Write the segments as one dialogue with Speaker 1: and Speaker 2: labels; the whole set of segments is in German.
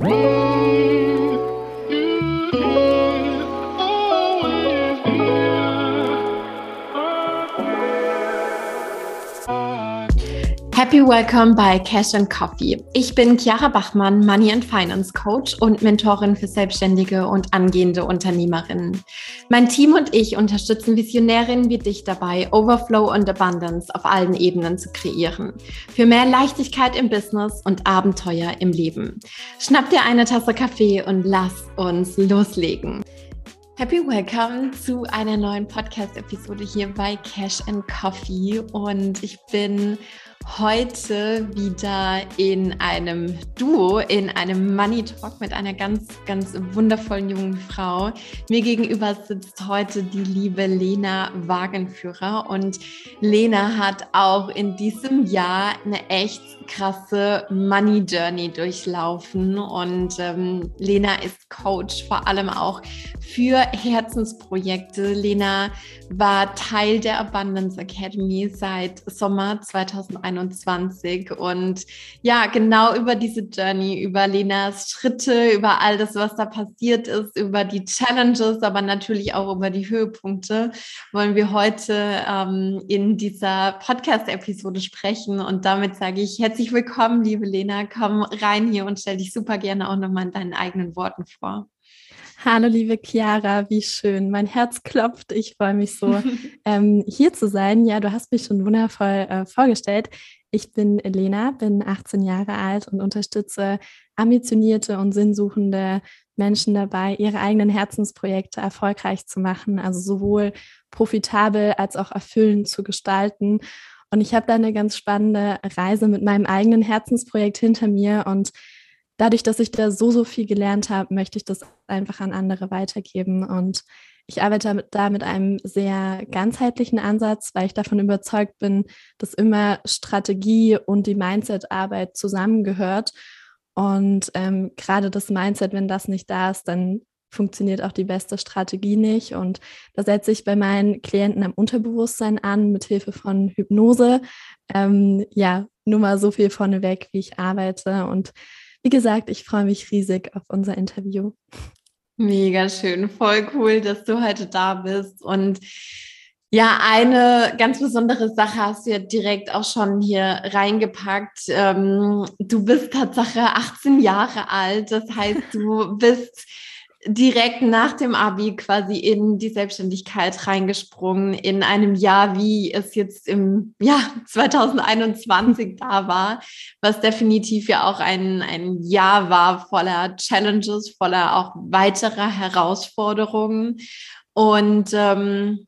Speaker 1: Whoa! Happy Welcome bei Cash and Coffee. Ich bin Chiara Bachmann, Money and Finance Coach und Mentorin für selbstständige und angehende Unternehmerinnen. Mein Team und ich unterstützen Visionärinnen wie dich dabei, Overflow und Abundance auf allen Ebenen zu kreieren. Für mehr Leichtigkeit im Business und Abenteuer im Leben. Schnapp dir eine Tasse Kaffee und lass uns loslegen. Happy Welcome zu einer neuen Podcast-Episode hier bei Cash and Coffee. Und ich bin heute wieder in einem Duo, in einem Money Talk mit einer ganz, ganz wundervollen jungen Frau. Mir gegenüber sitzt heute die liebe Lena Wagenführer und Lena hat auch in diesem Jahr eine echt krasse Money Journey durchlaufen und ähm, Lena ist Coach, vor allem auch für Herzensprojekte. Lena war Teil der Abundance Academy seit Sommer 2021 und ja, genau über diese Journey, über Lenas Schritte, über all das, was da passiert ist, über die Challenges, aber natürlich auch über die Höhepunkte, wollen wir heute ähm, in dieser Podcast-Episode sprechen und damit sage ich herzlich willkommen, liebe Lena. Komm rein hier und stell dich super gerne auch nochmal in deinen eigenen Worten vor.
Speaker 2: Hallo, liebe Chiara, wie schön. Mein Herz klopft. Ich freue mich so, ähm, hier zu sein. Ja, du hast mich schon wundervoll äh, vorgestellt. Ich bin Lena, bin 18 Jahre alt und unterstütze ambitionierte und sinnsuchende Menschen dabei, ihre eigenen Herzensprojekte erfolgreich zu machen, also sowohl profitabel als auch erfüllend zu gestalten. Und ich habe da eine ganz spannende Reise mit meinem eigenen Herzensprojekt hinter mir. Und dadurch, dass ich da so, so viel gelernt habe, möchte ich das einfach an andere weitergeben. Und ich arbeite da mit einem sehr ganzheitlichen Ansatz, weil ich davon überzeugt bin, dass immer Strategie und die Mindset-Arbeit zusammengehört. Und ähm, gerade das Mindset, wenn das nicht da ist, dann funktioniert auch die beste Strategie nicht. Und da setze ich bei meinen Klienten am Unterbewusstsein an, mit Hilfe von Hypnose. Ähm, ja, nur mal so viel vorneweg, wie ich arbeite. Und wie gesagt, ich freue mich riesig auf unser Interview.
Speaker 1: Mega schön, voll cool, dass du heute da bist. Und ja, eine ganz besondere Sache hast du ja direkt auch schon hier reingepackt. Ähm, du bist Tatsache 18 Jahre alt. Das heißt, du bist direkt nach dem Abi quasi in die Selbstständigkeit reingesprungen, in einem Jahr, wie es jetzt im Jahr 2021 da war, was definitiv ja auch ein, ein Jahr war voller Challenges, voller auch weiterer Herausforderungen. Und ähm,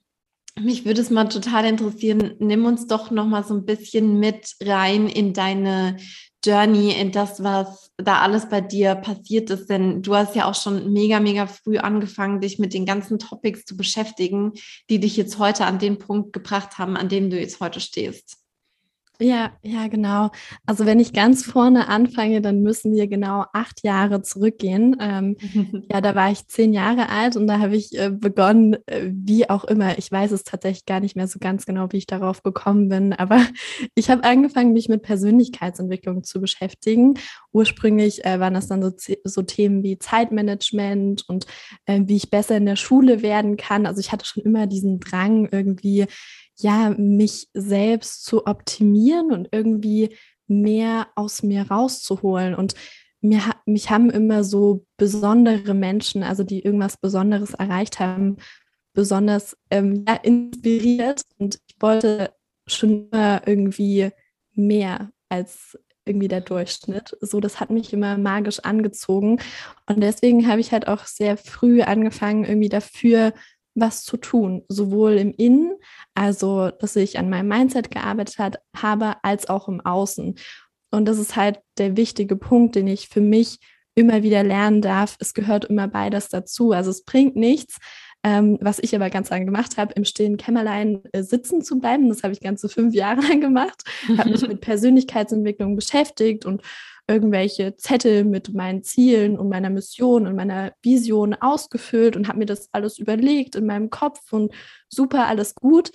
Speaker 1: mich würde es mal total interessieren, nimm uns doch noch mal so ein bisschen mit rein in deine Journey, in das, was da alles bei dir passiert ist. Denn du hast ja auch schon mega, mega früh angefangen, dich mit den ganzen Topics zu beschäftigen, die dich jetzt heute an den Punkt gebracht haben, an dem du jetzt heute stehst.
Speaker 2: Ja, ja, genau. Also wenn ich ganz vorne anfange, dann müssen wir genau acht Jahre zurückgehen. Ähm, ja, da war ich zehn Jahre alt und da habe ich äh, begonnen, äh, wie auch immer. Ich weiß es tatsächlich gar nicht mehr so ganz genau, wie ich darauf gekommen bin, aber ich habe angefangen, mich mit Persönlichkeitsentwicklung zu beschäftigen. Ursprünglich äh, waren das dann so, so, Themen wie Zeitmanagement und äh, wie ich besser in der Schule werden kann. Also ich hatte schon immer diesen Drang, irgendwie ja, mich selbst zu optimieren und irgendwie mehr aus mir rauszuholen. Und mir, mich haben immer so besondere Menschen, also die irgendwas Besonderes erreicht haben, besonders ähm, ja, inspiriert. Und ich wollte schon immer irgendwie mehr als irgendwie der Durchschnitt. So, das hat mich immer magisch angezogen. Und deswegen habe ich halt auch sehr früh angefangen, irgendwie dafür was zu tun, sowohl im Innen, also dass ich an meinem Mindset gearbeitet hat, habe, als auch im Außen. Und das ist halt der wichtige Punkt, den ich für mich immer wieder lernen darf. Es gehört immer beides dazu. Also es bringt nichts, ähm, was ich aber ganz lange gemacht habe, im stillen Kämmerlein äh, sitzen zu bleiben. Das habe ich ganze fünf Jahre lang gemacht, habe mich mit Persönlichkeitsentwicklung beschäftigt und irgendwelche Zettel mit meinen Zielen und meiner Mission und meiner Vision ausgefüllt und habe mir das alles überlegt in meinem Kopf und super, alles gut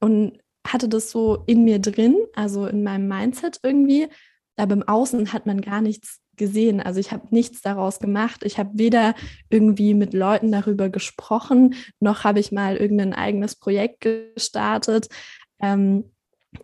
Speaker 2: und hatte das so in mir drin, also in meinem Mindset irgendwie. Aber im Außen hat man gar nichts gesehen. Also ich habe nichts daraus gemacht. Ich habe weder irgendwie mit Leuten darüber gesprochen, noch habe ich mal irgendein eigenes Projekt gestartet. Ähm,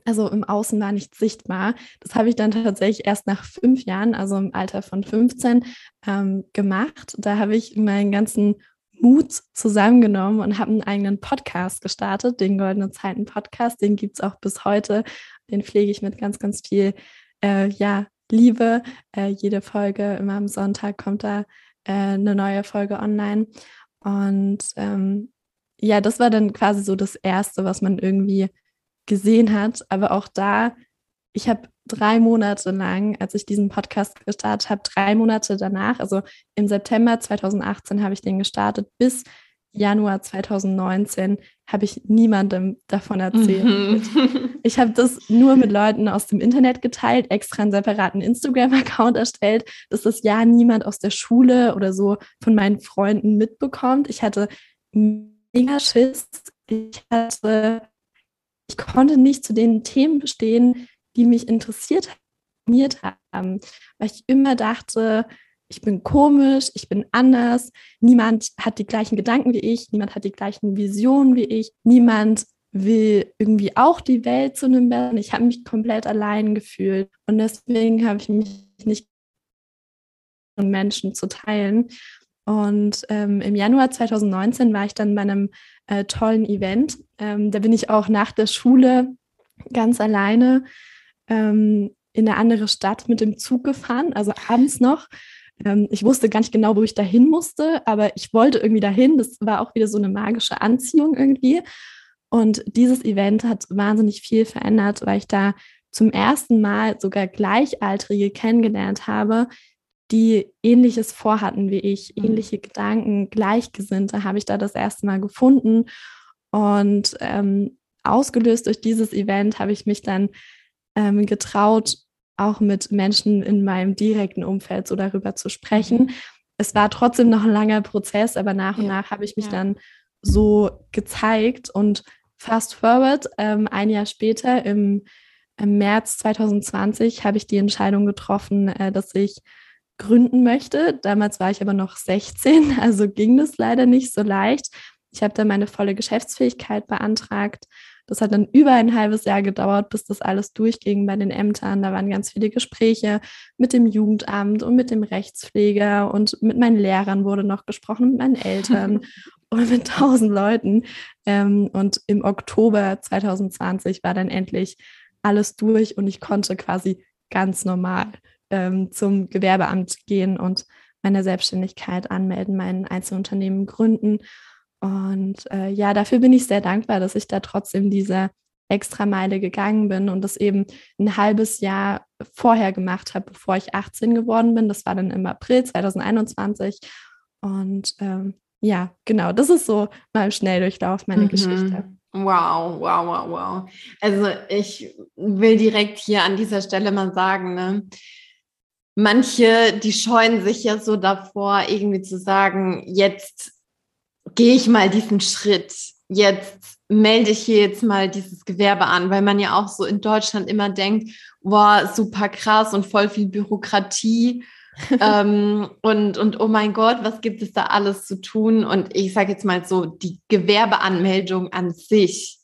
Speaker 2: also im Außen war nichts sichtbar. Das habe ich dann tatsächlich erst nach fünf Jahren, also im Alter von 15, ähm, gemacht. Da habe ich meinen ganzen Mut zusammengenommen und habe einen eigenen Podcast gestartet, den Goldene Zeiten Podcast. Den gibt es auch bis heute. Den pflege ich mit ganz, ganz viel äh, ja, Liebe. Äh, jede Folge, immer am Sonntag kommt da äh, eine neue Folge online. Und ähm, ja, das war dann quasi so das Erste, was man irgendwie gesehen hat. Aber auch da, ich habe drei Monate lang, als ich diesen Podcast gestartet habe, drei Monate danach, also im September 2018 habe ich den gestartet, bis Januar 2019 habe ich niemandem davon erzählt. Mhm. Ich habe das nur mit Leuten aus dem Internet geteilt, extra einen separaten Instagram-Account erstellt, dass das ja niemand aus der Schule oder so von meinen Freunden mitbekommt. Ich hatte mega Schiss. Ich hatte ich konnte nicht zu den Themen stehen, die mich interessiert haben, weil ich immer dachte, ich bin komisch, ich bin anders, niemand hat die gleichen Gedanken wie ich, niemand hat die gleichen Visionen wie ich, niemand will irgendwie auch die Welt zu einem besseren. Ich habe mich komplett allein gefühlt und deswegen habe ich mich nicht mit Menschen zu teilen. Und ähm, im Januar 2019 war ich dann bei einem äh, tollen Event. Ähm, da bin ich auch nach der Schule ganz alleine ähm, in eine andere Stadt mit dem Zug gefahren, also abends noch. Ähm, ich wusste gar nicht genau, wo ich dahin musste, aber ich wollte irgendwie dahin. Das war auch wieder so eine magische Anziehung irgendwie. Und dieses Event hat wahnsinnig viel verändert, weil ich da zum ersten Mal sogar Gleichaltrige kennengelernt habe, die ähnliches vorhatten wie ich, mhm. ähnliche Gedanken, Gleichgesinnte habe ich da das erste Mal gefunden. Und ähm, ausgelöst durch dieses Event habe ich mich dann ähm, getraut, auch mit Menschen in meinem direkten Umfeld so darüber zu sprechen. Es war trotzdem noch ein langer Prozess, aber nach und nach habe ich mich ja. dann so gezeigt und fast forward, ähm, ein Jahr später, im, im, März 2020, habe ich die Entscheidung getroffen, äh, dass ich gründen möchte. Damals war ich aber noch 16, also ging das leider nicht so leicht. Ich habe dann meine volle Geschäftsfähigkeit beantragt. Das hat dann über ein halbes Jahr gedauert, bis das alles durchging bei den Ämtern. Da waren ganz viele Gespräche mit dem Jugendamt und mit dem Rechtspfleger und mit meinen Lehrern wurde noch gesprochen, mit meinen Eltern und mit tausend Leuten. Ähm, und im Oktober 2020 war dann endlich alles durch und ich konnte quasi ganz normal ähm, zum Gewerbeamt gehen und meine Selbstständigkeit anmelden, mein Einzelunternehmen gründen. Und äh, ja, dafür bin ich sehr dankbar, dass ich da trotzdem diese extra Meile gegangen bin und das eben ein halbes Jahr vorher gemacht habe, bevor ich 18 geworden bin. Das war dann im April 2021. Und ähm, ja, genau, das ist so mal im Schnelldurchlauf meine mhm. Geschichte.
Speaker 1: Wow, wow, wow, wow. Also ich will direkt hier an dieser Stelle mal sagen, ne, manche, die scheuen sich ja so davor, irgendwie zu sagen, jetzt gehe ich mal diesen Schritt, jetzt melde ich hier jetzt mal dieses Gewerbe an, weil man ja auch so in Deutschland immer denkt, boah, super krass und voll viel Bürokratie. ähm, und, und oh mein Gott, was gibt es da alles zu tun? Und ich sage jetzt mal so, die Gewerbeanmeldung an sich,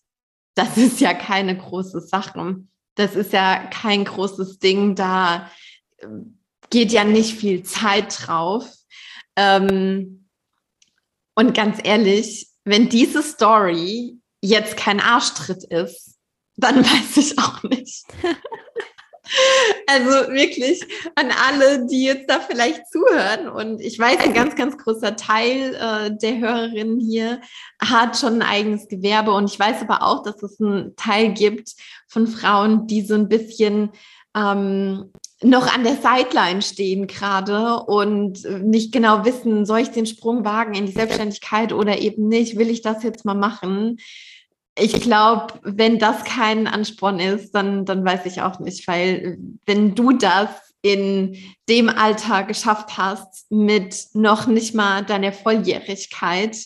Speaker 1: das ist ja keine große Sache. Das ist ja kein großes Ding. Da geht ja nicht viel Zeit drauf. Ähm, und ganz ehrlich, wenn diese Story jetzt kein Arschtritt ist, dann weiß ich auch nicht. Also wirklich an alle, die jetzt da vielleicht zuhören. Und ich weiß, ein ganz, ganz großer Teil äh, der Hörerinnen hier hat schon ein eigenes Gewerbe. Und ich weiß aber auch, dass es einen Teil gibt von Frauen, die so ein bisschen ähm, noch an der Sideline stehen gerade und nicht genau wissen, soll ich den Sprung wagen in die Selbstständigkeit oder eben nicht, will ich das jetzt mal machen? Ich glaube, wenn das kein Ansporn ist, dann, dann weiß ich auch nicht, weil wenn du das in dem Alter geschafft hast mit noch nicht mal deiner Volljährigkeit,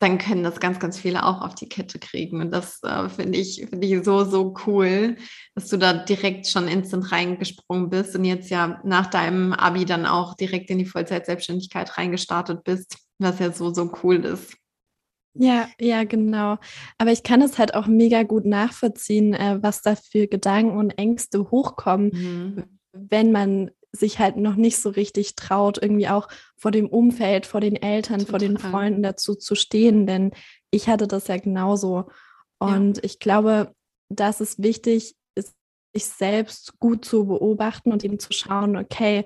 Speaker 1: dann können das ganz, ganz viele auch auf die Kette kriegen. Und das äh, finde ich, finde ich so, so cool, dass du da direkt schon instant reingesprungen bist und jetzt ja nach deinem Abi dann auch direkt in die Vollzeit-Selbstständigkeit reingestartet bist, was ja so, so cool ist.
Speaker 2: Ja, ja, genau. Aber ich kann es halt auch mega gut nachvollziehen, äh, was da für Gedanken und Ängste hochkommen, mhm. wenn man sich halt noch nicht so richtig traut, irgendwie auch vor dem Umfeld, vor den Eltern, Total. vor den Freunden dazu zu stehen. Denn ich hatte das ja genauso. Und ja. ich glaube, dass es wichtig ist, sich selbst gut zu beobachten und eben zu schauen, okay,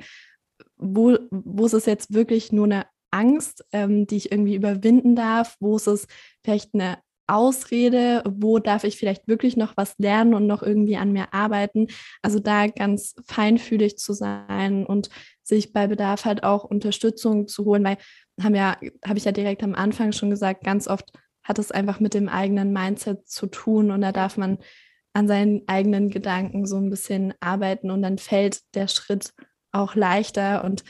Speaker 2: wo, wo ist es jetzt wirklich nur eine Angst, ähm, die ich irgendwie überwinden darf? Wo ist es vielleicht eine Ausrede, wo darf ich vielleicht wirklich noch was lernen und noch irgendwie an mir arbeiten. Also da ganz feinfühlig zu sein und sich bei Bedarf halt auch Unterstützung zu holen, weil haben ja, habe ich ja direkt am Anfang schon gesagt, ganz oft hat es einfach mit dem eigenen Mindset zu tun und da darf man an seinen eigenen Gedanken so ein bisschen arbeiten und dann fällt der Schritt auch leichter und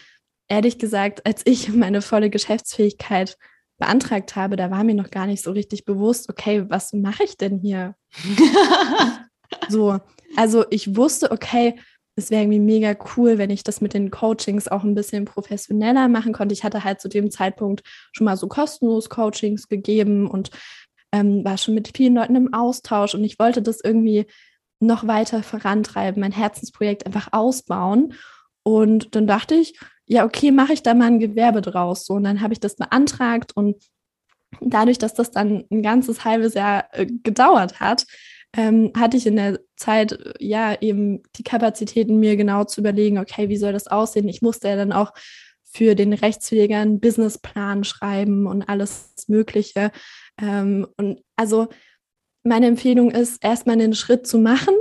Speaker 2: ehrlich gesagt, als ich meine volle Geschäftsfähigkeit beantragt habe, da war mir noch gar nicht so richtig bewusst, okay, was mache ich denn hier? so, also ich wusste, okay, es wäre irgendwie mega cool, wenn ich das mit den Coachings auch ein bisschen professioneller machen konnte. Ich hatte halt zu dem Zeitpunkt schon mal so kostenlos Coachings gegeben und ähm, war schon mit vielen Leuten im Austausch und ich wollte das irgendwie noch weiter vorantreiben, mein Herzensprojekt einfach ausbauen. Und dann dachte ich, ja, okay, mache ich da mal ein Gewerbe draus. So, und dann habe ich das beantragt und dadurch, dass das dann ein ganzes halbes Jahr äh, gedauert hat, ähm, hatte ich in der Zeit äh, ja eben die Kapazitäten, mir genau zu überlegen, okay, wie soll das aussehen? Ich musste ja dann auch für den Rechtspfleger einen Businessplan schreiben und alles Mögliche. Ähm, und also meine Empfehlung ist, erstmal einen Schritt zu machen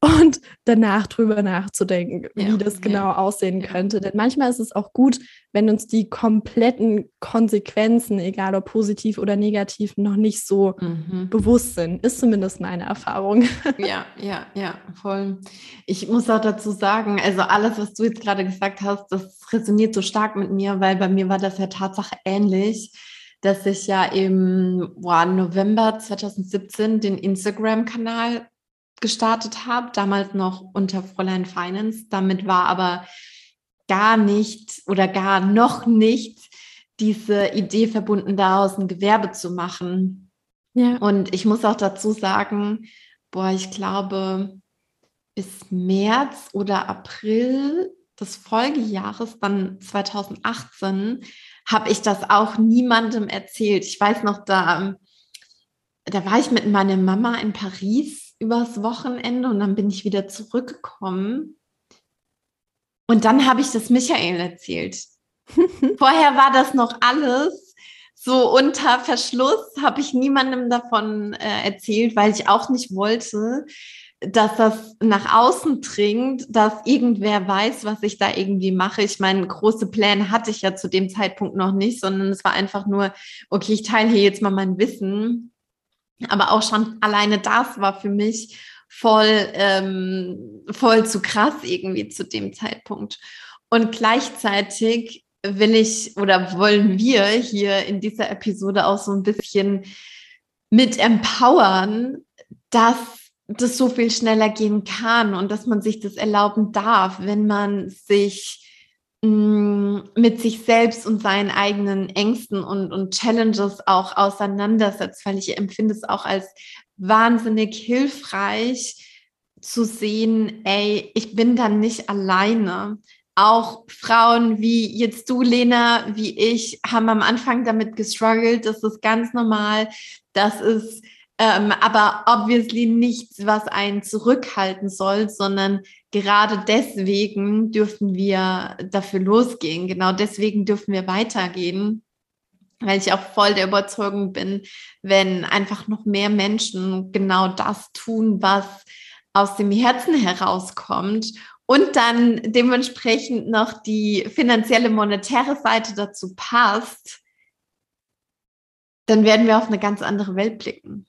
Speaker 2: und danach drüber nachzudenken, ja, wie das genau ja. aussehen könnte. Denn manchmal ist es auch gut, wenn uns die kompletten Konsequenzen, egal ob positiv oder negativ, noch nicht so mhm. bewusst sind. Ist zumindest meine Erfahrung.
Speaker 1: Ja, ja, ja, voll. Ich muss auch dazu sagen, also alles, was du jetzt gerade gesagt hast, das resoniert so stark mit mir, weil bei mir war das ja Tatsache ähnlich dass ich ja im boah, November 2017 den Instagram-Kanal gestartet habe, damals noch unter Fräulein Finance. Damit war aber gar nicht oder gar noch nicht diese Idee verbunden, daraus ein Gewerbe zu machen. Ja. Und ich muss auch dazu sagen, boah, ich glaube, bis März oder April des Folgejahres, dann 2018, habe ich das auch niemandem erzählt. Ich weiß noch, da, da war ich mit meiner Mama in Paris übers Wochenende und dann bin ich wieder zurückgekommen. Und dann habe ich das Michael erzählt. Vorher war das noch alles so unter Verschluss, habe ich niemandem davon äh, erzählt, weil ich auch nicht wollte, dass das nach außen dringt, dass irgendwer weiß, was ich da irgendwie mache. Ich meine, große Pläne hatte ich ja zu dem Zeitpunkt noch nicht, sondern es war einfach nur, okay, ich teile hier jetzt mal mein Wissen aber auch schon alleine das war für mich voll, ähm, voll zu krass irgendwie zu dem Zeitpunkt. Und gleichzeitig will ich oder wollen wir hier in dieser Episode auch so ein bisschen mit empowern, dass das so viel schneller gehen kann und dass man sich das erlauben darf, wenn man sich mit sich selbst und seinen eigenen Ängsten und, und Challenges auch auseinandersetzt, weil ich empfinde es auch als wahnsinnig hilfreich zu sehen, ey, ich bin dann nicht alleine. Auch Frauen wie jetzt du, Lena, wie ich, haben am Anfang damit gestruggelt. Das ist ganz normal. Das ist ähm, aber obviously nichts, was einen zurückhalten soll, sondern gerade deswegen dürfen wir dafür losgehen. Genau deswegen dürfen wir weitergehen, weil ich auch voll der Überzeugung bin, wenn einfach noch mehr Menschen genau das tun, was aus dem Herzen herauskommt und dann dementsprechend noch die finanzielle monetäre Seite dazu passt, dann werden wir auf eine ganz andere Welt blicken.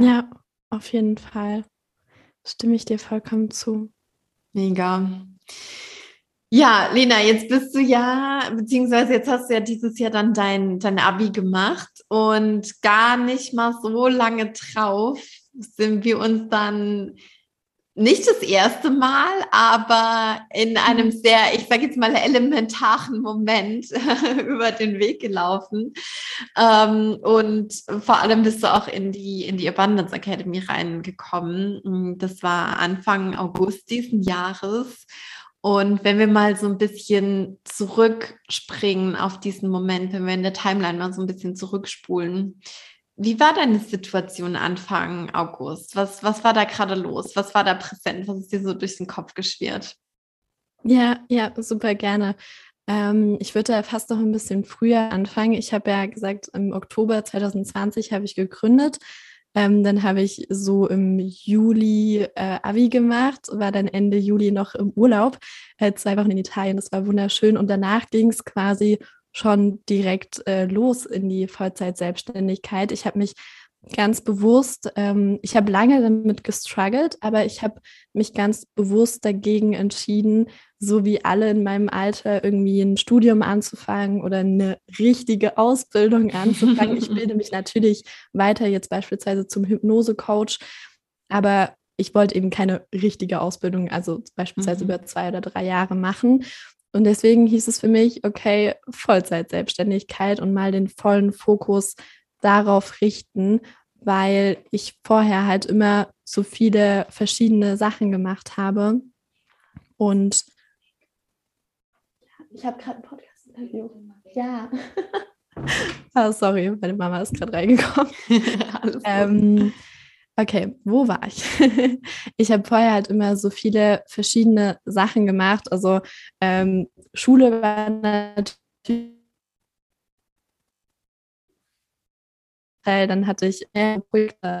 Speaker 2: Ja, auf jeden Fall. Stimme ich dir vollkommen zu.
Speaker 1: Mega. Ja, Lena, jetzt bist du ja, beziehungsweise jetzt hast du ja dieses Jahr dann dein, dein Abi gemacht und gar nicht mal so lange drauf sind wir uns dann nicht das erste Mal, aber in einem mhm. sehr, ich sage jetzt mal, elementaren Moment über den Weg gelaufen. Ähm, und vor allem bist du auch in die, in die Abundance Academy reingekommen. Das war Anfang August diesen Jahres. Und wenn wir mal so ein bisschen zurückspringen auf diesen Moment, wenn wir in der Timeline mal so ein bisschen zurückspulen, wie war deine Situation Anfang August? Was, was war da gerade los? Was war da präsent? Was ist dir so durch den Kopf geschwirrt?
Speaker 2: Ja, ja, super gerne. Ähm, ich würde da fast noch ein bisschen früher anfangen. Ich habe ja gesagt, im Oktober 2020 habe ich gegründet. Ähm, dann habe ich so im Juli äh, Abi gemacht, war dann Ende Juli noch im Urlaub, äh, zwei Wochen in Italien. Das war wunderschön. Und danach ging es quasi schon direkt äh, los in die Vollzeit-Selbstständigkeit. Ich habe mich ganz bewusst, ähm, ich habe lange damit gestruggelt, aber ich habe mich ganz bewusst dagegen entschieden, so wie alle in meinem Alter irgendwie ein Studium anzufangen oder eine richtige Ausbildung anzufangen. ich bilde mich natürlich weiter jetzt beispielsweise zum Hypnose-Coach, aber ich wollte eben keine richtige Ausbildung, also beispielsweise mhm. über zwei oder drei Jahre machen. Und deswegen hieß es für mich, okay, Vollzeit-Selbstständigkeit und mal den vollen Fokus darauf richten, weil ich vorher halt immer so viele verschiedene Sachen gemacht habe. Und ich habe gerade ein Podcast-Interview. Ja. oh, sorry, meine Mama ist gerade reingekommen. ähm, Okay, wo war ich? ich habe vorher halt immer so viele verschiedene Sachen gemacht. Also ähm, Schule war natürlich dann hatte ich Projekte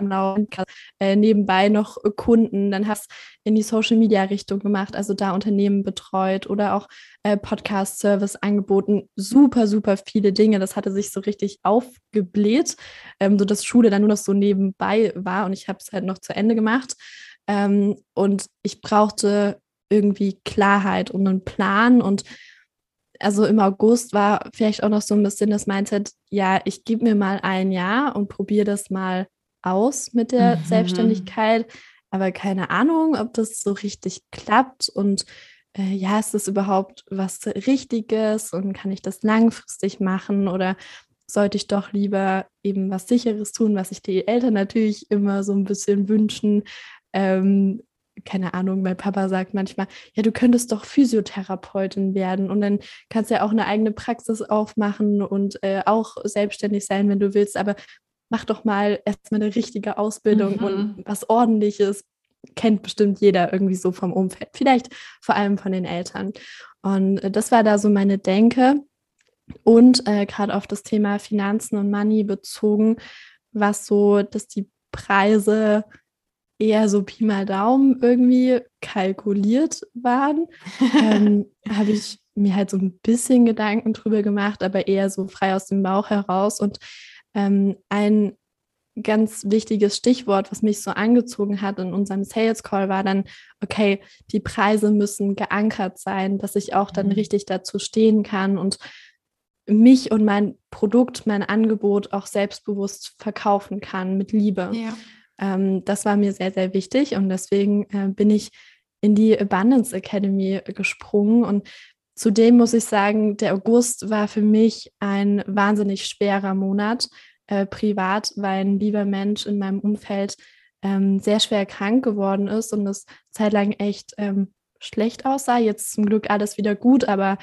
Speaker 2: äh, nebenbei noch Kunden, dann hast in die Social Media Richtung gemacht, also da Unternehmen betreut oder auch äh, Podcast Service angeboten, super super viele Dinge. Das hatte sich so richtig aufgebläht, ähm, so dass Schule dann nur noch so nebenbei war und ich habe es halt noch zu Ende gemacht ähm, und ich brauchte irgendwie Klarheit und einen Plan und also im August war vielleicht auch noch so ein bisschen das Mindset, ja, ich gebe mir mal ein Jahr und probiere das mal aus mit der mhm. Selbstständigkeit, aber keine Ahnung, ob das so richtig klappt. Und äh, ja, ist das überhaupt was Richtiges? Und kann ich das langfristig machen? Oder sollte ich doch lieber eben was Sicheres tun, was sich die Eltern natürlich immer so ein bisschen wünschen, ähm, keine Ahnung, mein Papa sagt manchmal, ja, du könntest doch Physiotherapeutin werden und dann kannst du ja auch eine eigene Praxis aufmachen und äh, auch selbstständig sein, wenn du willst, aber mach doch mal erstmal eine richtige Ausbildung mhm. und was ordentliches kennt bestimmt jeder irgendwie so vom Umfeld, vielleicht vor allem von den Eltern. Und äh, das war da so meine Denke und äh, gerade auf das Thema Finanzen und Money bezogen, was so, dass die Preise eher so Pi mal Daumen irgendwie kalkuliert waren, ähm, habe ich mir halt so ein bisschen Gedanken drüber gemacht, aber eher so frei aus dem Bauch heraus. Und ähm, ein ganz wichtiges Stichwort, was mich so angezogen hat in unserem Sales Call, war dann, okay, die Preise müssen geankert sein, dass ich auch dann mhm. richtig dazu stehen kann und mich und mein Produkt, mein Angebot auch selbstbewusst verkaufen kann mit Liebe. Ja. Ähm, das war mir sehr, sehr wichtig und deswegen äh, bin ich in die Abundance Academy gesprungen und zudem muss ich sagen, der August war für mich ein wahnsinnig schwerer Monat äh, privat, weil ein lieber Mensch in meinem Umfeld ähm, sehr schwer krank geworden ist und es zeitlang echt ähm, schlecht aussah. Jetzt zum Glück alles wieder gut, aber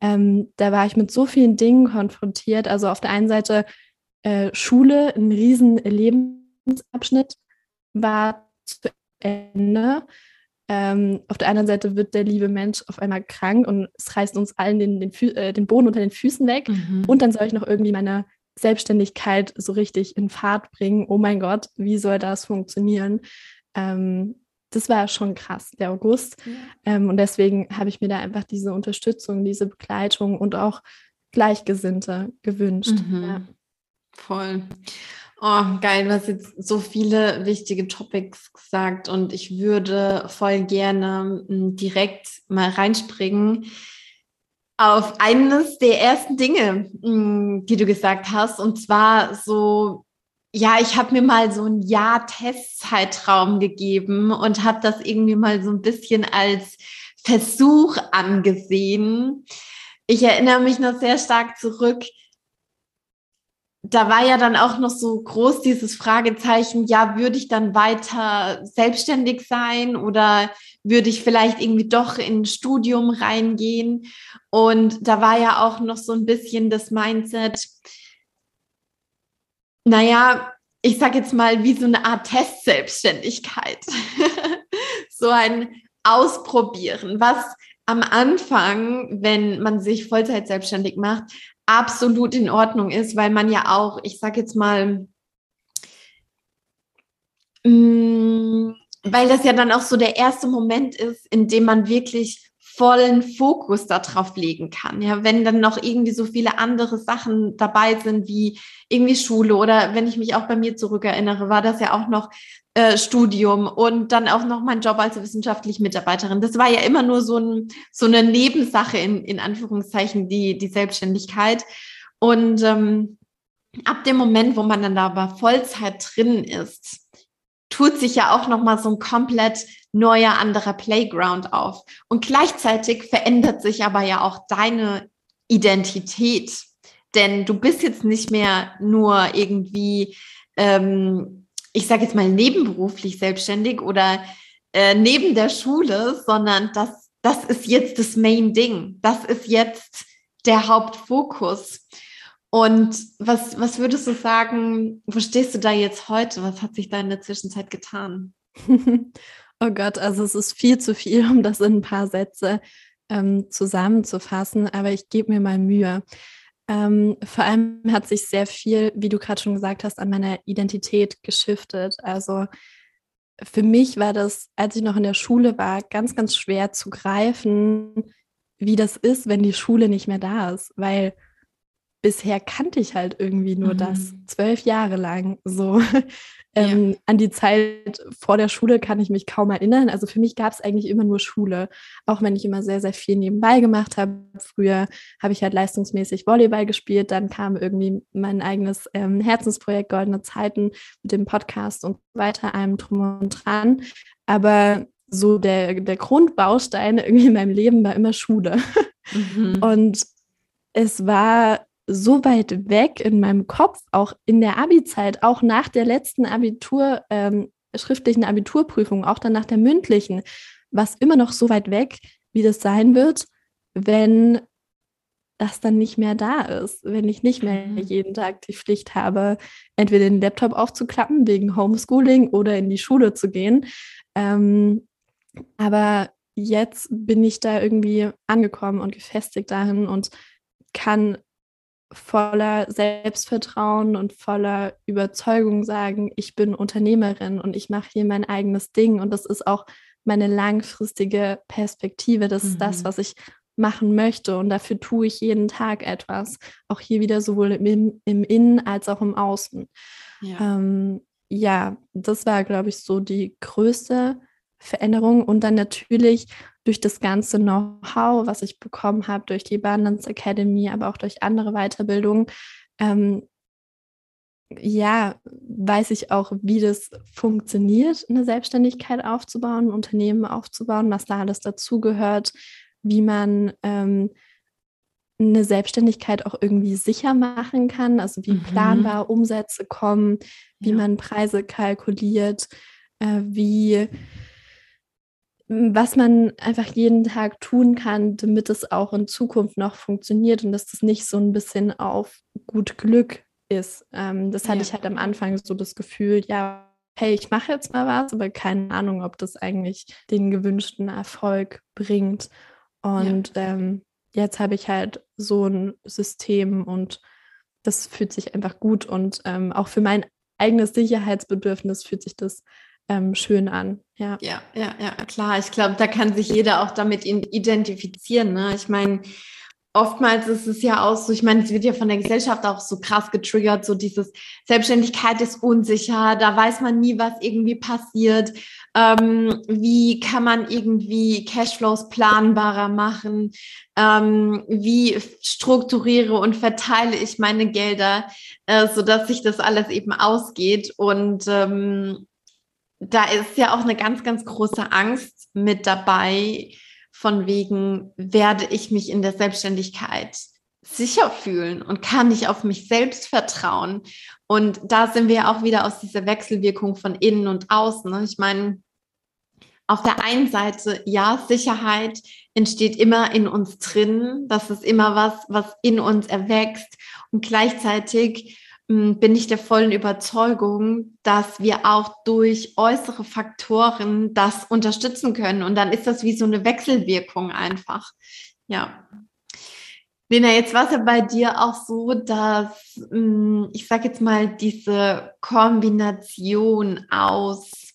Speaker 2: ähm, da war ich mit so vielen Dingen konfrontiert. Also auf der einen Seite äh, Schule, ein riesen Leben Lebensabschnitt war zu Ende. Ähm, auf der anderen Seite wird der liebe Mensch auf einmal krank und es reißt uns allen den, den, äh, den Boden unter den Füßen weg. Mhm. Und dann soll ich noch irgendwie meine Selbstständigkeit so richtig in Fahrt bringen. Oh mein Gott, wie soll das funktionieren? Ähm, das war schon krass, der August. Ja. Ähm, und deswegen habe ich mir da einfach diese Unterstützung, diese Begleitung und auch Gleichgesinnte gewünscht.
Speaker 1: Mhm. Ja. Voll. Oh, geil, du hast jetzt so viele wichtige Topics gesagt und ich würde voll gerne hm, direkt mal reinspringen auf eines der ersten Dinge, hm, die du gesagt hast, und zwar so, ja, ich habe mir mal so ein Jahr Testzeitraum gegeben und habe das irgendwie mal so ein bisschen als Versuch angesehen. Ich erinnere mich noch sehr stark zurück, da war ja dann auch noch so groß dieses Fragezeichen, ja, würde ich dann weiter selbstständig sein oder würde ich vielleicht irgendwie doch in ein Studium reingehen? Und da war ja auch noch so ein bisschen das Mindset, naja, ich sage jetzt mal, wie so eine Art Testselbstständigkeit. so ein Ausprobieren, was am Anfang, wenn man sich Vollzeit selbstständig macht, absolut in Ordnung ist, weil man ja auch, ich sage jetzt mal, mh, mm, weil das ja dann auch so der erste Moment ist, in dem man wirklich vollen Fokus darauf legen kann. Ja, wenn dann noch irgendwie so viele andere Sachen dabei sind, wie irgendwie Schule oder wenn ich mich auch bei mir zurückerinnere, war das ja auch noch äh, Studium und dann auch noch mein Job als wissenschaftliche Mitarbeiterin. Das war ja immer nur so, ein, so eine Nebensache in, in Anführungszeichen, die, die Selbstständigkeit. Und ähm, ab dem Moment, wo man dann da aber Vollzeit drin ist, tut sich ja auch nochmal so ein komplett neuer, anderer Playground auf. Und gleichzeitig verändert sich aber ja auch deine Identität. Denn du bist jetzt nicht mehr nur irgendwie ähm, ich sage jetzt mal nebenberuflich selbstständig oder äh, neben der Schule, sondern das, das ist jetzt das Main Ding. Das ist jetzt der Hauptfokus. Und was, was würdest du sagen, wo stehst du da jetzt heute? Was hat sich da in der Zwischenzeit getan?
Speaker 2: oh Gott, also es ist viel zu viel, um das in ein paar Sätze ähm, zusammenzufassen, aber ich gebe mir mal Mühe. Ähm, vor allem hat sich sehr viel, wie du gerade schon gesagt hast, an meiner Identität geschiftet. Also für mich war das, als ich noch in der Schule war, ganz, ganz schwer zu greifen, wie das ist, wenn die Schule nicht mehr da ist, weil bisher kannte ich halt irgendwie nur mhm. das zwölf Jahre lang so. Ähm, ja. An die Zeit vor der Schule kann ich mich kaum erinnern. Also für mich gab es eigentlich immer nur Schule. Auch wenn ich immer sehr, sehr viel nebenbei gemacht habe. Früher habe ich halt leistungsmäßig Volleyball gespielt. Dann kam irgendwie mein eigenes ähm, Herzensprojekt Goldene Zeiten mit dem Podcast und weiter allem drum und dran. Aber so der, der Grundbaustein irgendwie in meinem Leben war immer Schule. Mhm. Und es war so weit weg in meinem Kopf, auch in der Abi-Zeit, auch nach der letzten Abitur, ähm, schriftlichen Abiturprüfung, auch dann nach der mündlichen, was immer noch so weit weg, wie das sein wird, wenn das dann nicht mehr da ist, wenn ich nicht mehr mhm. jeden Tag die Pflicht habe, entweder den Laptop aufzuklappen wegen Homeschooling oder in die Schule zu gehen. Ähm, aber jetzt bin ich da irgendwie angekommen und gefestigt darin und kann voller Selbstvertrauen und voller Überzeugung sagen, ich bin Unternehmerin und ich mache hier mein eigenes Ding und das ist auch meine langfristige Perspektive. Das mhm. ist das, mhm. was ich machen möchte und dafür tue ich jeden Tag etwas. Auch hier wieder sowohl im, im Innen als auch im Außen. Ja, ähm, ja das war, glaube ich, so die größte Veränderung und dann natürlich durch das ganze Know-how, was ich bekommen habe, durch die Balance Academy, aber auch durch andere Weiterbildungen, ähm, ja, weiß ich auch, wie das funktioniert, eine Selbstständigkeit aufzubauen, ein Unternehmen aufzubauen, was da alles dazugehört, wie man ähm, eine Selbstständigkeit auch irgendwie sicher machen kann, also wie mhm. planbar Umsätze kommen, wie ja. man Preise kalkuliert, äh, wie was man einfach jeden Tag tun kann, damit es auch in Zukunft noch funktioniert und dass das nicht so ein bisschen auf gut Glück ist. Ähm, das hatte ja. ich halt am Anfang so das Gefühl, ja, hey, ich mache jetzt mal was, aber keine Ahnung, ob das eigentlich den gewünschten Erfolg bringt. Und ja. ähm, jetzt habe ich halt so ein System und das fühlt sich einfach gut und ähm, auch für mein eigenes Sicherheitsbedürfnis fühlt sich das ähm, schön an. Ja.
Speaker 1: ja, ja, ja, klar. Ich glaube, da kann sich jeder auch damit identifizieren. Ne? Ich meine, oftmals ist es ja auch so, ich meine, es wird ja von der Gesellschaft auch so krass getriggert, so dieses Selbstständigkeit ist unsicher, da weiß man nie, was irgendwie passiert. Ähm, wie kann man irgendwie Cashflows planbarer machen? Ähm, wie strukturiere und verteile ich meine Gelder, äh, sodass sich das alles eben ausgeht? Und ähm, da ist ja auch eine ganz, ganz große Angst mit dabei, von wegen, werde ich mich in der Selbstständigkeit sicher fühlen und kann ich auf mich selbst vertrauen? Und da sind wir auch wieder aus dieser Wechselwirkung von innen und außen. Ne? Ich meine, auf der einen Seite, ja, Sicherheit entsteht immer in uns drin. Das ist immer was, was in uns erwächst. Und gleichzeitig bin ich der vollen Überzeugung, dass wir auch durch äußere Faktoren das unterstützen können. Und dann ist das wie so eine Wechselwirkung einfach. Ja. Lena, jetzt war es ja bei dir auch so, dass hm, ich sage jetzt mal diese Kombination aus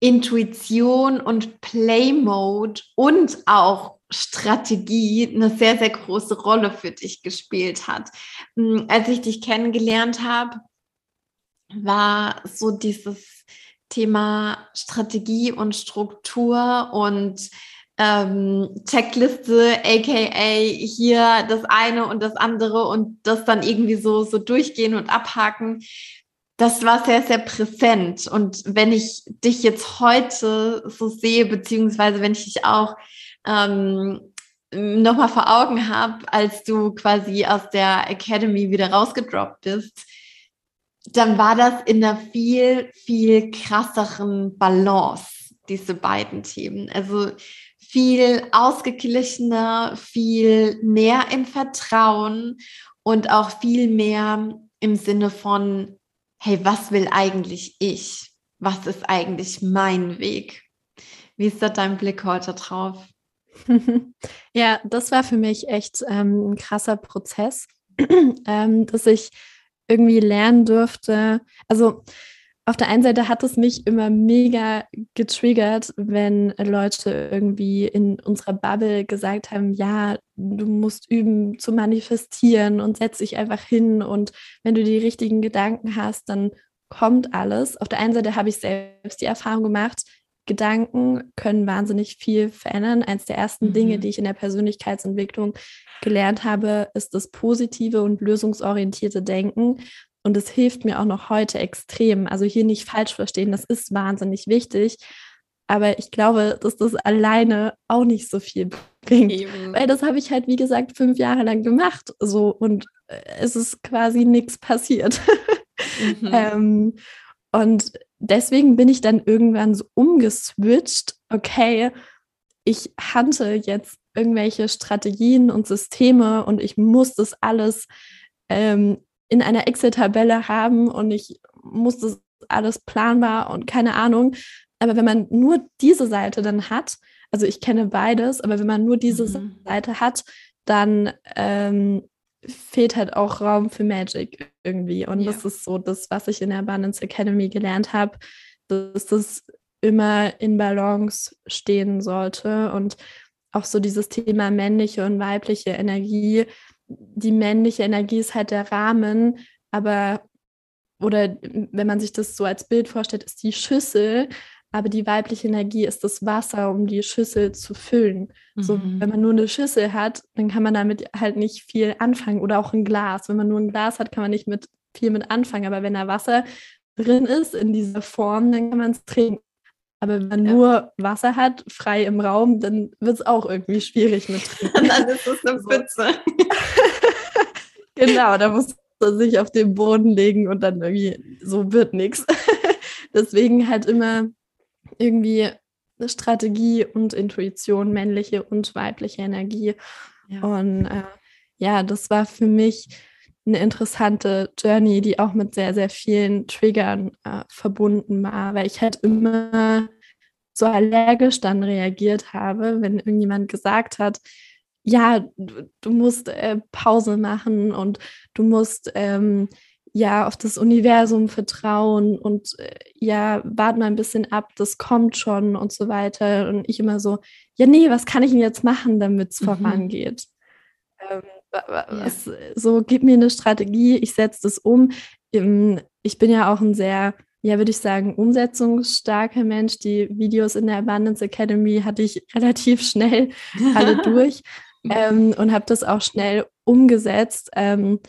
Speaker 1: Intuition und Play Mode und auch Strategie eine sehr, sehr große Rolle für dich gespielt hat. Hm, als ich dich kennengelernt habe, war so dieses Thema Strategie und Struktur und ähm, Checkliste, aka hier das eine und das andere und das dann irgendwie so, so durchgehen und abhaken. Das war sehr, sehr präsent. Und wenn ich dich jetzt heute so sehe, beziehungsweise wenn ich dich auch ähm, nochmal vor Augen habe, als du quasi aus der Academy wieder rausgedroppt bist, dann war das in einer viel, viel krasseren Balance, diese beiden Themen. Also viel ausgeglichener, viel mehr im Vertrauen und auch viel mehr im Sinne von, hey, was will eigentlich ich? Was ist eigentlich mein Weg? Wie ist da dein Blick heute drauf?
Speaker 2: ja, das war für mich echt ähm, ein krasser Prozess, ähm, dass ich irgendwie lernen durfte. Also auf der einen Seite hat es mich immer mega getriggert, wenn Leute irgendwie in unserer Bubble gesagt haben, ja, du musst üben zu manifestieren und setz dich einfach hin und wenn du die richtigen Gedanken hast, dann kommt alles. Auf der einen Seite habe ich selbst die Erfahrung gemacht, Gedanken können wahnsinnig viel verändern. Eins der ersten mhm. Dinge, die ich in der Persönlichkeitsentwicklung gelernt habe, ist das positive und lösungsorientierte Denken. Und es hilft mir auch noch heute extrem. Also hier nicht falsch verstehen, das ist wahnsinnig wichtig. Aber ich glaube, dass das alleine auch nicht so viel bringt. Eben. Weil das habe ich halt, wie gesagt, fünf Jahre lang gemacht. So und äh, es ist quasi nichts passiert. Mhm. ähm, und deswegen bin ich dann irgendwann so umgeswitcht, okay, ich hante jetzt irgendwelche Strategien und Systeme und ich muss das alles ähm, in einer Excel-Tabelle haben und ich muss das alles planbar und keine Ahnung. Aber wenn man nur diese Seite dann hat, also ich kenne beides, aber wenn man nur diese mhm. Seite hat, dann ähm, fehlt halt auch Raum für Magic irgendwie. Und ja. das ist so das, was ich in der Abundance Academy gelernt habe, dass das immer in Balance stehen sollte und auch so dieses Thema männliche und weibliche Energie. Die männliche Energie ist halt der Rahmen, aber oder wenn man sich das so als Bild vorstellt, ist die Schüssel, aber die weibliche Energie ist das Wasser, um die Schüssel zu füllen. Mhm. So, wenn man nur eine Schüssel hat, dann kann man damit halt nicht viel anfangen oder auch ein Glas. Wenn man nur ein Glas hat, kann man nicht mit viel mit anfangen. Aber wenn da Wasser drin ist in dieser Form, dann kann man es trinken. Aber wenn man ja. nur Wasser hat, frei im Raum, dann wird es auch irgendwie schwierig mit trinken.
Speaker 1: dann ist es eine Pfütze.
Speaker 2: genau, da muss man sich auf den Boden legen und dann irgendwie so wird nichts. Deswegen halt immer irgendwie Strategie und Intuition, männliche und weibliche Energie. Ja. Und äh, ja, das war für mich eine interessante Journey, die auch mit sehr, sehr vielen Triggern äh, verbunden war, weil ich halt immer so allergisch dann reagiert habe, wenn irgendjemand gesagt hat, ja, du, du musst äh, Pause machen und du musst ähm, ja auf das Universum vertrauen und äh, ja, warte mal ein bisschen ab, das kommt schon und so weiter. Und ich immer so, ja, nee, was kann ich denn jetzt machen, damit es mhm. vorangeht? Ähm, was, ja. So, gib mir eine Strategie, ich setze das um. Ich bin ja auch ein sehr, ja, würde ich sagen, umsetzungsstarker Mensch. Die Videos in der Abundance Academy hatte ich relativ schnell alle durch ähm, und habe das auch schnell umgesetzt. Ähm,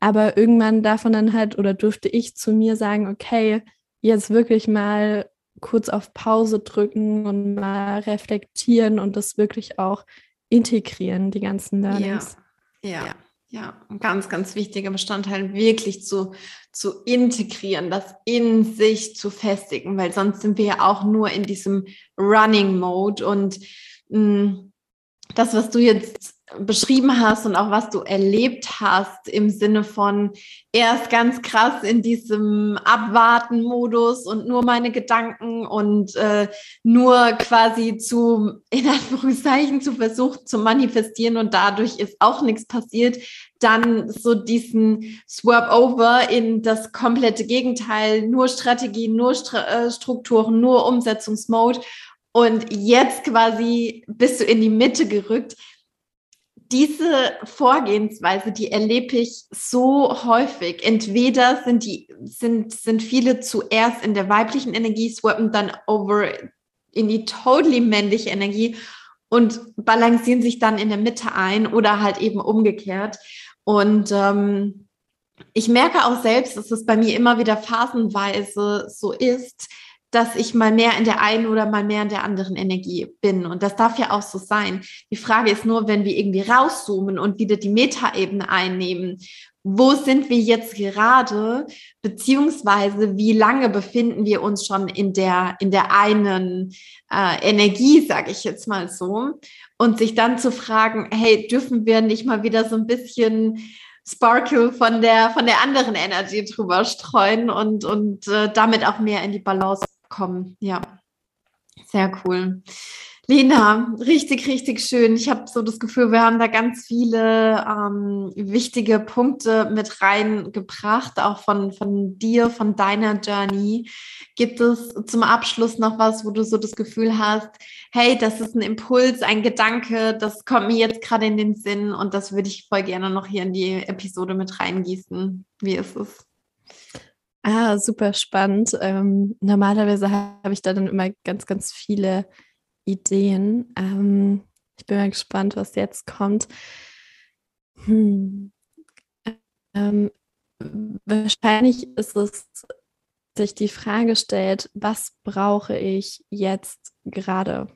Speaker 2: aber irgendwann davon dann halt oder durfte ich zu mir sagen, okay, jetzt wirklich mal kurz auf Pause drücken und mal reflektieren und das wirklich auch integrieren, die ganzen Learnings.
Speaker 1: Ja, ja, ja. ein ganz, ganz wichtiger Bestandteil, wirklich zu, zu integrieren, das in sich zu festigen, weil sonst sind wir ja auch nur in diesem Running Mode und mh, mm, das, was du jetzt beschrieben hast und auch was du erlebt hast im Sinne von erst ganz krass in diesem Abwarten-Modus und nur meine Gedanken und äh, nur quasi zu, in Anführungszeichen, zu versuchen zu manifestieren und dadurch ist auch nichts passiert, dann so diesen Swap over in das komplette Gegenteil, nur Strategien, nur Str äh, Strukturen, nur Umsetzungsmode und jetzt quasi bist du in die Mitte gerückt diese Vorgehensweise, die erlebe ich so häufig. Entweder sind die, sind, sind viele zuerst in der weiblichen Energie, swappen dann over in die totally männliche Energie und balancieren sich dann in der Mitte ein oder halt eben umgekehrt. Und ähm, ich merke auch selbst, dass es bei mir immer wieder phasenweise so ist, dass ich mal mehr in der einen oder mal mehr in der anderen Energie bin. Und das darf ja auch so sein. Die Frage ist nur, wenn wir irgendwie rauszoomen und wieder die Metaebene einnehmen, wo sind wir jetzt gerade, beziehungsweise wie lange befinden wir uns schon in der, in der einen äh, Energie, sage ich jetzt mal so, und sich dann zu fragen, hey, dürfen wir nicht mal wieder so ein bisschen Sparkle von der, von der anderen Energie drüber streuen und, und äh, damit auch mehr in die Balance kommen. Ja, sehr cool. Lena, richtig, richtig schön. Ich habe so das Gefühl, wir haben da ganz viele ähm, wichtige Punkte mit reingebracht, auch von, von dir, von deiner Journey. Gibt es zum Abschluss noch was, wo du so das Gefühl hast, hey, das ist ein Impuls, ein Gedanke, das kommt mir jetzt gerade in den Sinn und das würde ich voll gerne noch hier in die Episode mit reingießen. Wie ist es?
Speaker 2: Ah, super spannend. Ähm, normalerweise habe ich da dann immer ganz, ganz viele Ideen. Ähm, ich bin mal gespannt, was jetzt kommt. Hm. Ähm, wahrscheinlich ist es, sich die Frage stellt, was brauche ich jetzt gerade?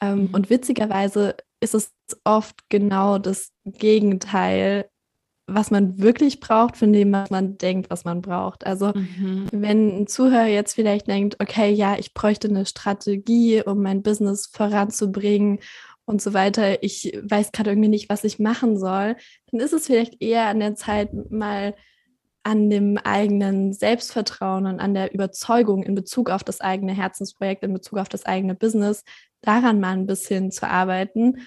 Speaker 2: Ähm, mhm. Und witzigerweise ist es oft genau das Gegenteil was man wirklich braucht, von dem, was man denkt, was man braucht. Also mhm. wenn ein Zuhörer jetzt vielleicht denkt, okay, ja, ich bräuchte eine Strategie, um mein Business voranzubringen und so weiter, ich weiß gerade irgendwie nicht, was ich machen soll, dann ist es vielleicht eher an der Zeit, mal an dem eigenen Selbstvertrauen und an der Überzeugung in Bezug auf das eigene Herzensprojekt, in Bezug auf das eigene Business, daran mal ein bisschen zu arbeiten.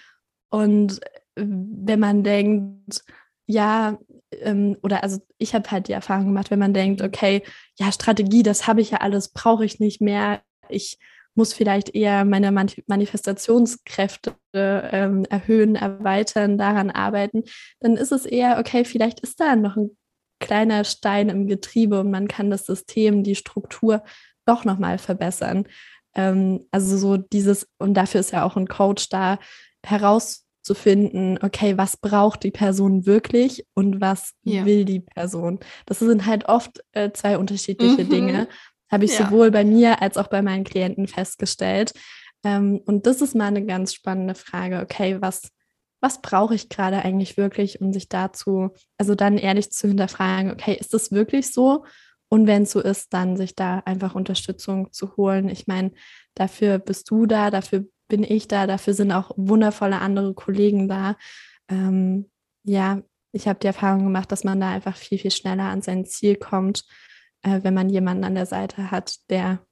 Speaker 2: Und wenn man denkt, ja, ähm, oder also ich habe halt die Erfahrung gemacht, wenn man denkt, okay, ja, Strategie, das habe ich ja alles, brauche ich nicht mehr. Ich muss vielleicht eher meine Manifestationskräfte ähm, erhöhen, erweitern, daran arbeiten, dann ist es eher, okay, vielleicht ist da noch ein kleiner Stein im Getriebe und man kann das System, die Struktur doch nochmal verbessern. Ähm, also so dieses, und dafür ist ja auch ein Coach da, heraus zu finden, okay, was braucht die Person wirklich und was ja. will die Person. Das sind halt oft äh, zwei unterschiedliche mhm. Dinge, habe ich ja. sowohl bei mir als auch bei meinen Klienten festgestellt. Ähm, und das ist mal eine ganz spannende Frage, okay, was, was brauche ich gerade eigentlich wirklich, um sich dazu, also dann ehrlich zu hinterfragen, okay, ist das wirklich so? Und wenn es so ist, dann sich da einfach Unterstützung zu holen. Ich meine, dafür bist du da, dafür bin ich da, dafür sind auch wundervolle andere Kollegen da. Ähm, ja, ich habe die Erfahrung gemacht, dass man da einfach viel, viel schneller an sein Ziel kommt, äh, wenn man jemanden an der Seite hat, der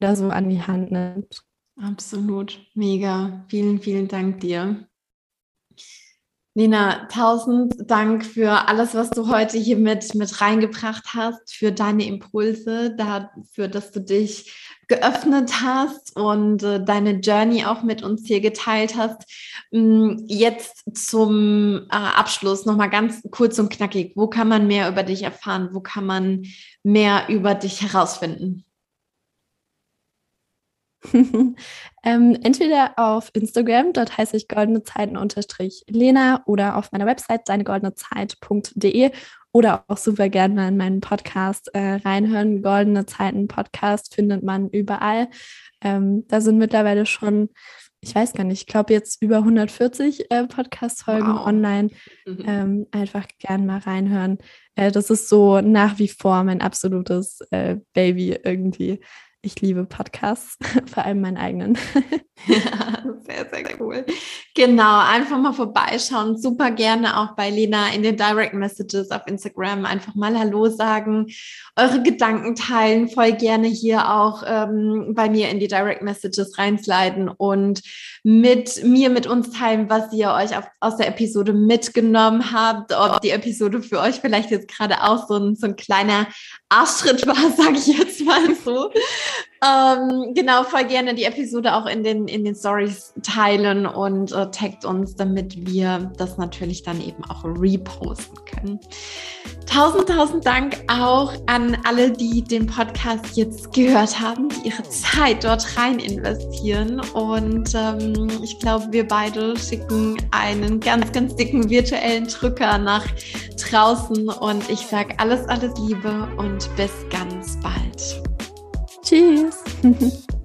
Speaker 2: da so an die Hand nimmt.
Speaker 1: Absolut, mega. Vielen, vielen Dank dir. Lena, tausend Dank für alles, was du heute hier mit, mit reingebracht hast, für deine Impulse, dafür, dass du dich geöffnet hast und äh, deine Journey auch mit uns hier geteilt hast. Mm, jetzt zum äh, Abschluss nochmal ganz kurz und knackig. Wo kann man mehr über dich erfahren? Wo kann man mehr über dich herausfinden?
Speaker 2: ähm, entweder auf Instagram, dort heiße ich goldene Zeiten unterstrich Lena oder auf meiner Website deinegoldenezeit.de oder auch super gerne mal in meinen Podcast äh, reinhören. Goldene Zeiten Podcast findet man überall. Ähm, da sind mittlerweile schon, ich weiß gar nicht, ich glaube jetzt über 140 äh, Podcast-Folgen wow. online. Mhm. Ähm, einfach gerne mal reinhören. Äh, das ist so nach wie vor mein absolutes äh, Baby irgendwie ich liebe Podcasts, vor allem meinen eigenen.
Speaker 1: ja, sehr, sehr cool. Genau, einfach mal vorbeischauen. Super gerne auch bei Lena in den Direct Messages auf Instagram einfach mal Hallo sagen, eure Gedanken teilen, voll gerne hier auch ähm, bei mir in die Direct Messages reinsliden und mit mir, mit uns teilen, was ihr euch auf, aus der Episode mitgenommen habt, ob die Episode für euch vielleicht jetzt gerade auch so ein, so ein kleiner Arschschritt war, sage ich jetzt mal so. Ähm, genau, voll gerne die Episode auch in den, in den Stories teilen und äh, taggt uns, damit wir das natürlich dann eben auch reposten können. Tausend, tausend Dank auch an alle, die den Podcast jetzt gehört haben, die ihre Zeit dort rein investieren. Und ähm, ich glaube, wir beide schicken einen ganz, ganz dicken virtuellen Drücker nach draußen. Und ich sage alles, alles Liebe und bis ganz bald.
Speaker 2: Tschüss.